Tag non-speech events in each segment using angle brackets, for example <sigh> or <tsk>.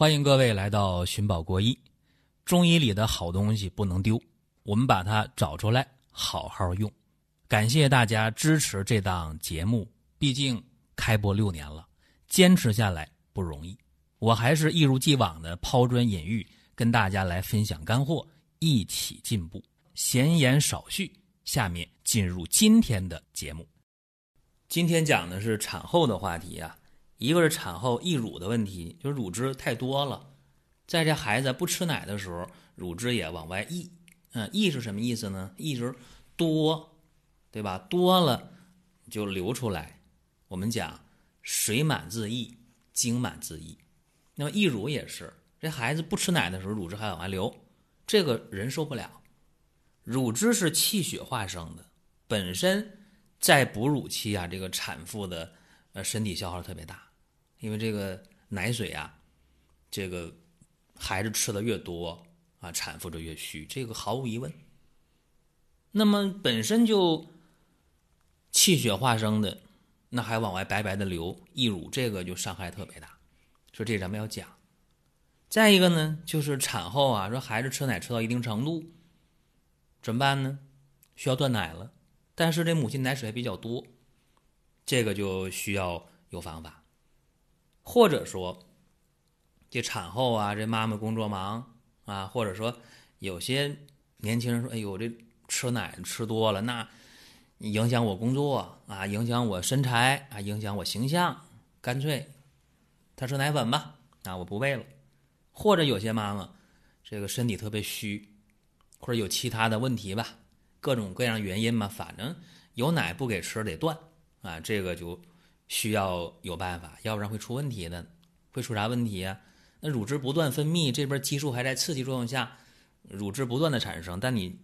欢迎各位来到寻宝国医。中医里的好东西不能丢，我们把它找出来，好好用。感谢大家支持这档节目，毕竟开播六年了，坚持下来不容易。我还是一如既往的抛砖引玉，跟大家来分享干货，一起进步。闲言少叙，下面进入今天的节目。今天讲的是产后的话题啊，一个是产后溢乳的问题，就是乳汁太多了。在这孩子不吃奶的时候，乳汁也往外溢。嗯，溢是什么意思呢？溢就是多，对吧？多了就流出来。我们讲水满自溢，精满自溢。那么溢乳也是，这孩子不吃奶的时候，乳汁还往外流，这个人受不了。乳汁是气血化生的，本身。在哺乳期啊，这个产妇的呃身体消耗特别大，因为这个奶水啊，这个孩子吃的越多啊，产妇就越虚，这个毫无疑问。那么本身就气血化生的，那还往外白白的流溢乳，这个就伤害特别大，说这咱们要讲。再一个呢，就是产后啊，说孩子吃奶吃到一定程度，怎么办呢？需要断奶了。但是这母亲奶水还比较多，这个就需要有方法，或者说，这产后啊，这妈妈工作忙啊，或者说有些年轻人说：“哎呦，这吃奶吃多了，那影响我工作啊，影响我身材啊，影响我形象，干脆他吃奶粉吧，啊，我不喂了。”或者有些妈妈这个身体特别虚，或者有其他的问题吧。各种各样原因嘛，反正有奶不给吃得断啊，这个就需要有办法，要不然会出问题的。会出啥问题啊？那乳汁不断分泌，这边激素还在刺激作用下，乳汁不断的产生，但你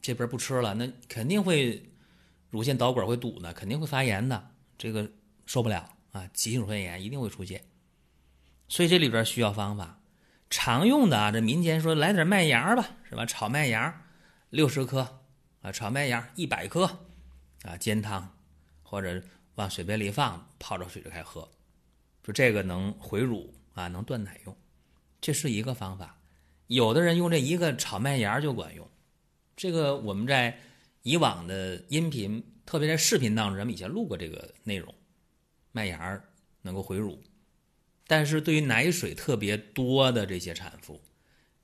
这边不吃了，那肯定会乳腺导管会堵的，肯定会发炎的，这个受不了啊，急性乳腺炎一定会出现。所以这里边需要方法，常用的啊，这民间说来点麦芽吧，是吧？炒麦芽六十克。啊，炒麦芽一百克，啊，煎汤，或者往水杯里放，泡着水就开始喝，说这个能回乳啊，能断奶用，这是一个方法。有的人用这一个炒麦芽就管用，这个我们在以往的音频，特别在视频当中，咱们以前录过这个内容，麦芽能够回乳，但是对于奶水特别多的这些产妇，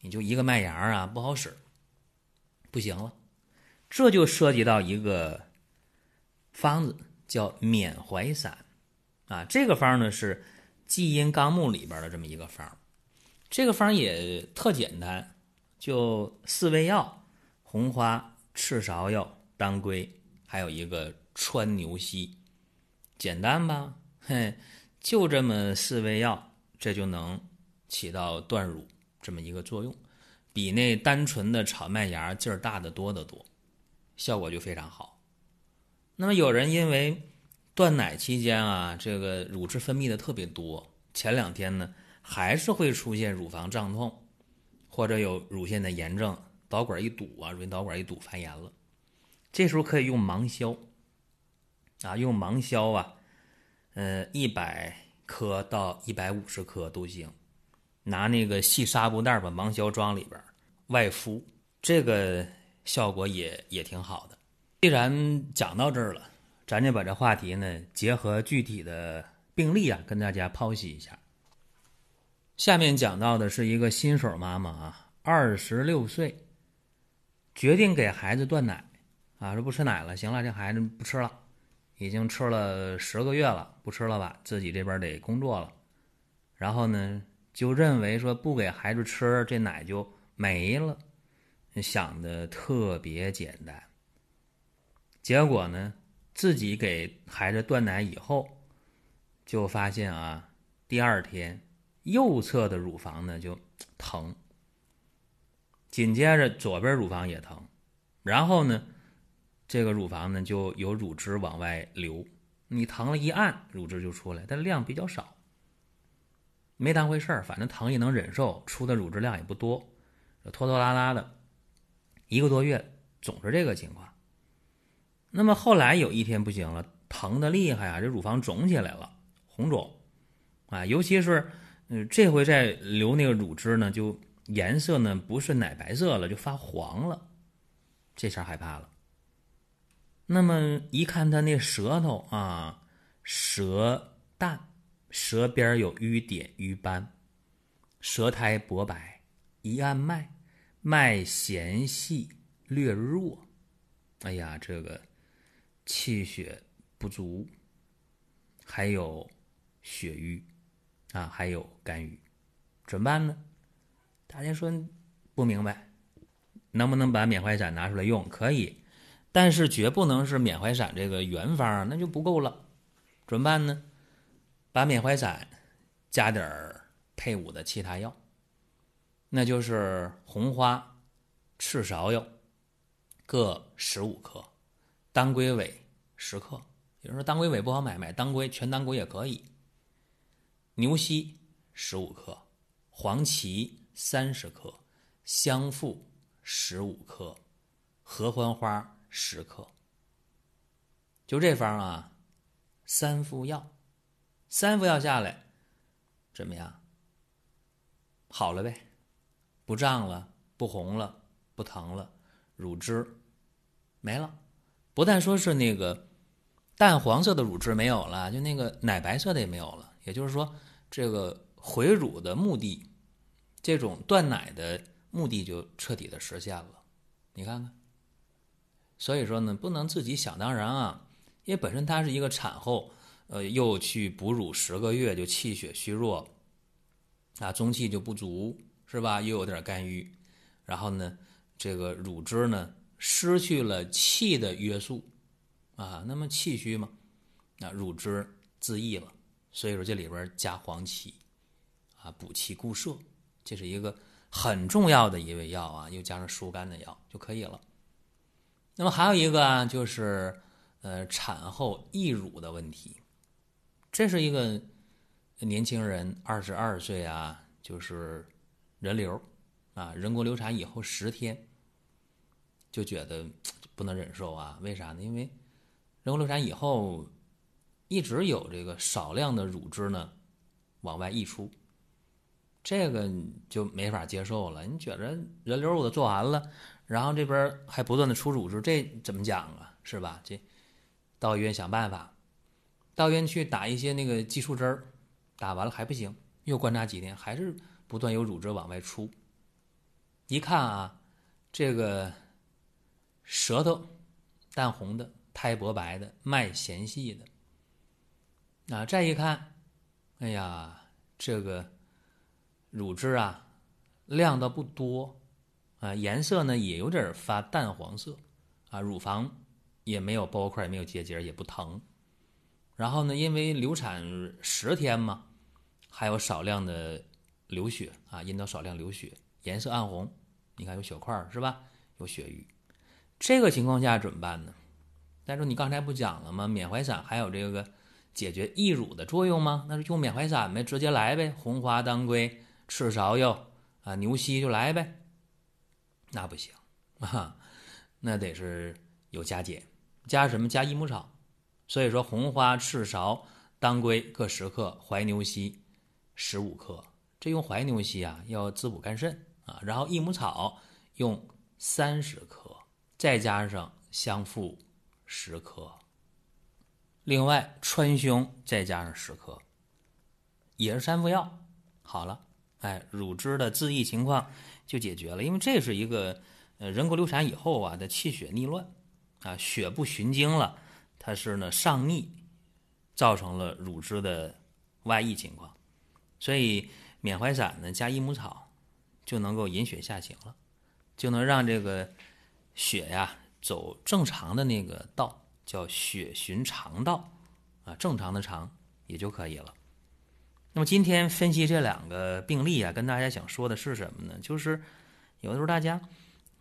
你就一个麦芽啊不好使，不行了。这就涉及到一个方子，叫缅怀散，啊，这个方呢是《济阴纲目》里边的这么一个方，这个方也特简单，就四味药：红花、赤芍药、当归，还有一个川牛膝，简单吧？嘿，就这么四味药，这就能起到断乳这么一个作用，比那单纯的炒麦芽劲儿大得多得多。效果就非常好。那么有人因为断奶期间啊，这个乳汁分泌的特别多，前两天呢还是会出现乳房胀痛，或者有乳腺的炎症，导管一堵啊，乳腺导管一堵发炎了。这时候可以用芒硝啊，用芒硝啊，呃，一百克到一百五十克都行，拿那个细纱布袋把芒硝装里边，外敷这个。效果也也挺好的。既然讲到这儿了，咱就把这话题呢结合具体的病例啊，跟大家剖析一下。下面讲到的是一个新手妈妈啊，二十六岁，决定给孩子断奶啊，说不吃奶了，行了，这孩子不吃了，已经吃了十个月了，不吃了吧，自己这边得工作了，然后呢，就认为说不给孩子吃，这奶就没了。想的特别简单，结果呢，自己给孩子断奶以后，就发现啊，第二天右侧的乳房呢就疼，紧接着左边乳房也疼，然后呢，这个乳房呢就有乳汁往外流，你疼了一按，乳汁就出来，但量比较少，没当回事儿，反正疼也能忍受，出的乳汁量也不多，拖拖拉拉的。一个多月总是这个情况，那么后来有一天不行了，疼的厉害啊，这乳房肿起来了，红肿，啊，尤其是嗯，这回再流那个乳汁呢，就颜色呢不是奶白色了，就发黄了，这下害怕了。那么一看他那舌头啊，舌淡，舌边有瘀点瘀斑，舌苔薄白，一按脉，脉弦细略弱。哎呀，这个气血不足，还有血瘀啊，还有肝郁，怎么办呢？大家说不明白，能不能把缅怀散拿出来用？可以。但是绝不能是缅怀散这个原方，那就不够了。怎么办呢？把缅怀散加点儿配伍的其他药，那就是红花、赤芍药各十五克，当归尾十克。有人说当归尾不好买，买当归全当归也可以。牛膝十五克，黄芪三十克，香附十五克，合欢花。十克，就这方啊，三副药，三副药下来，怎么样？好了呗，不胀了，不红了，不疼了，乳汁没了。不但说是那个淡黄色的乳汁没有了，就那个奶白色的也没有了。也就是说，这个回乳的目的，这种断奶的目的就彻底的实现了。你看看。所以说呢，不能自己想当然啊，因为本身她是一个产后，呃，又去哺乳十个月就气血虚弱，啊，中气就不足，是吧？又有点肝郁，然后呢，这个乳汁呢失去了气的约束，啊，那么气虚嘛，那乳汁自溢了，所以说这里边加黄芪，啊，补气固摄，这是一个很重要的一味药啊，又加上疏肝的药就可以了。那么还有一个啊，就是，呃，产后溢乳的问题。这是一个年轻人，二十二岁啊，就是人流啊，人工流产以后十天，就觉得 <tsk> 不能忍受啊。为啥呢？因为人工流产以后，一直有这个少量的乳汁呢往外溢出，这个就没法接受了。你觉着人流我都做完了。然后这边还不断的出乳汁，这怎么讲啊？是吧？这到医院想办法，到医院去打一些那个激素针，打完了还不行，又观察几天，还是不断有乳汁往外出。一看啊，这个舌头淡红的，苔薄白的，脉弦细的。啊，再一看，哎呀，这个乳汁啊，量倒不多。啊，颜色呢也有点发淡黄色，啊，乳房也没有包块，也没有结节，也不疼。然后呢，因为流产十天嘛，还有少量的流血啊，阴道少量流血，颜色暗红。你看有血块是吧？有血瘀。这个情况下怎么办呢？但是你刚才不讲了吗？缅怀散还有这个解决溢乳的作用吗？那就用缅怀散呗，直接来呗，红花、当归、赤芍药啊、牛膝就来呗。那不行啊，那得是有加减，加什么？加益母草。所以说，红花、赤芍、当归各十克，怀牛膝十五克。这用怀牛膝啊，要滋补肝肾啊。然后益母草用三十克，再加上香附十克。另外，川芎再加上十克，也是三副药。好了，哎，乳汁的自溢情况。就解决了，因为这是一个呃人工流产以后啊的气血逆乱啊，血不循经了，它是呢上逆，造成了乳汁的外溢情况，所以缅怀散呢加益母草就能够引血下行了，就能让这个血呀走正常的那个道，叫血循肠道啊，正常的肠也就可以了。那么今天分析这两个病例啊，跟大家想说的是什么呢？就是有的时候大家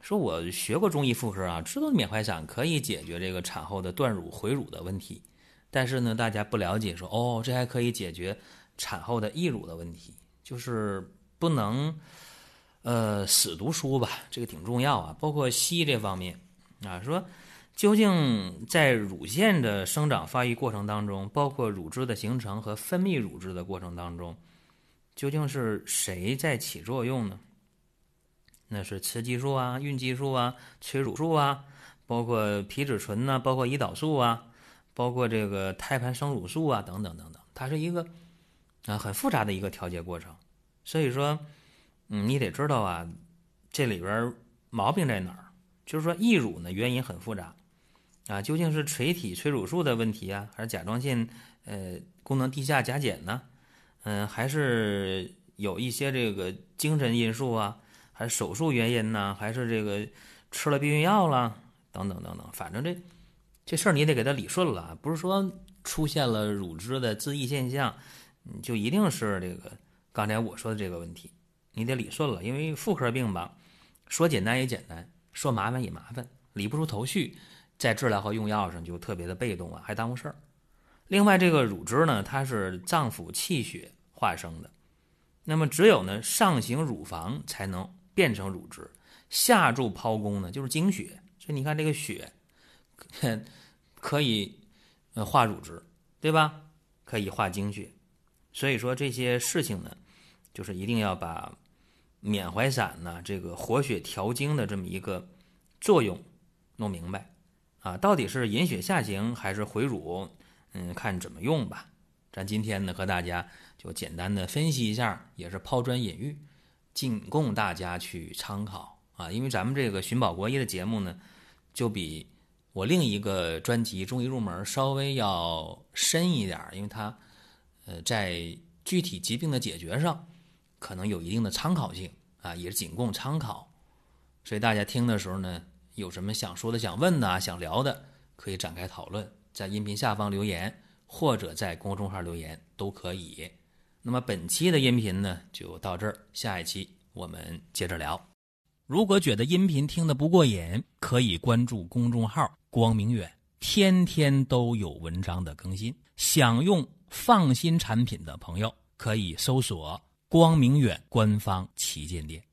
说我学过中医妇科啊，知道缅怀散可以解决这个产后的断乳回乳的问题，但是呢，大家不了解说哦，这还可以解决产后的溢乳的问题，就是不能呃死读书吧，这个挺重要啊。包括西医这方面啊，说。究竟在乳腺的生长发育过程当中，包括乳汁的形成和分泌乳汁的过程当中，究竟是谁在起作用呢？那是雌激素啊、孕激素啊、催乳素啊，包括皮质醇呐，包括胰岛素啊，包括这个胎盘生乳素啊，等等等等，它是一个啊很复杂的一个调节过程。所以说，嗯，你得知道啊，这里边毛病在哪儿？就是说溢乳呢原因很复杂啊，究竟是垂体催乳素的问题啊，还是甲状腺呃功能低下甲减呢？嗯，还是有一些这个精神因素啊？还是手术原因呢？还是这个吃了避孕药了？等等等等，反正这这事儿你得给它理顺了，不是说出现了乳汁的自溢现象，就一定是这个刚才我说的这个问题，你得理顺了。因为妇科病吧，说简单也简单，说麻烦也麻烦，理不出头绪，在治疗和用药上就特别的被动啊，还耽误事儿。另外，这个乳汁呢，它是脏腑气血化生的，那么只有呢上行乳房才能。变成乳汁，下注剖宫呢，就是经血。所以你看这个血，可以呃化乳汁，对吧？可以化经血。所以说这些事情呢，就是一定要把缅怀散呢这个活血调经的这么一个作用弄明白啊。到底是引血下行还是回乳？嗯，看怎么用吧。咱今天呢和大家就简单的分析一下，也是抛砖引玉。仅供大家去参考啊，因为咱们这个寻宝国医的节目呢，就比我另一个专辑《中医入门》稍微要深一点，因为它呃在具体疾病的解决上可能有一定的参考性啊，也是仅供参考。所以大家听的时候呢，有什么想说的、想问的、想聊的，可以展开讨论，在音频下方留言或者在公众号留言都可以。那么本期的音频呢就到这儿，下一期我们接着聊。如果觉得音频听得不过瘾，可以关注公众号“光明远”，天天都有文章的更新。想用放心产品的朋友，可以搜索“光明远”官方旗舰店。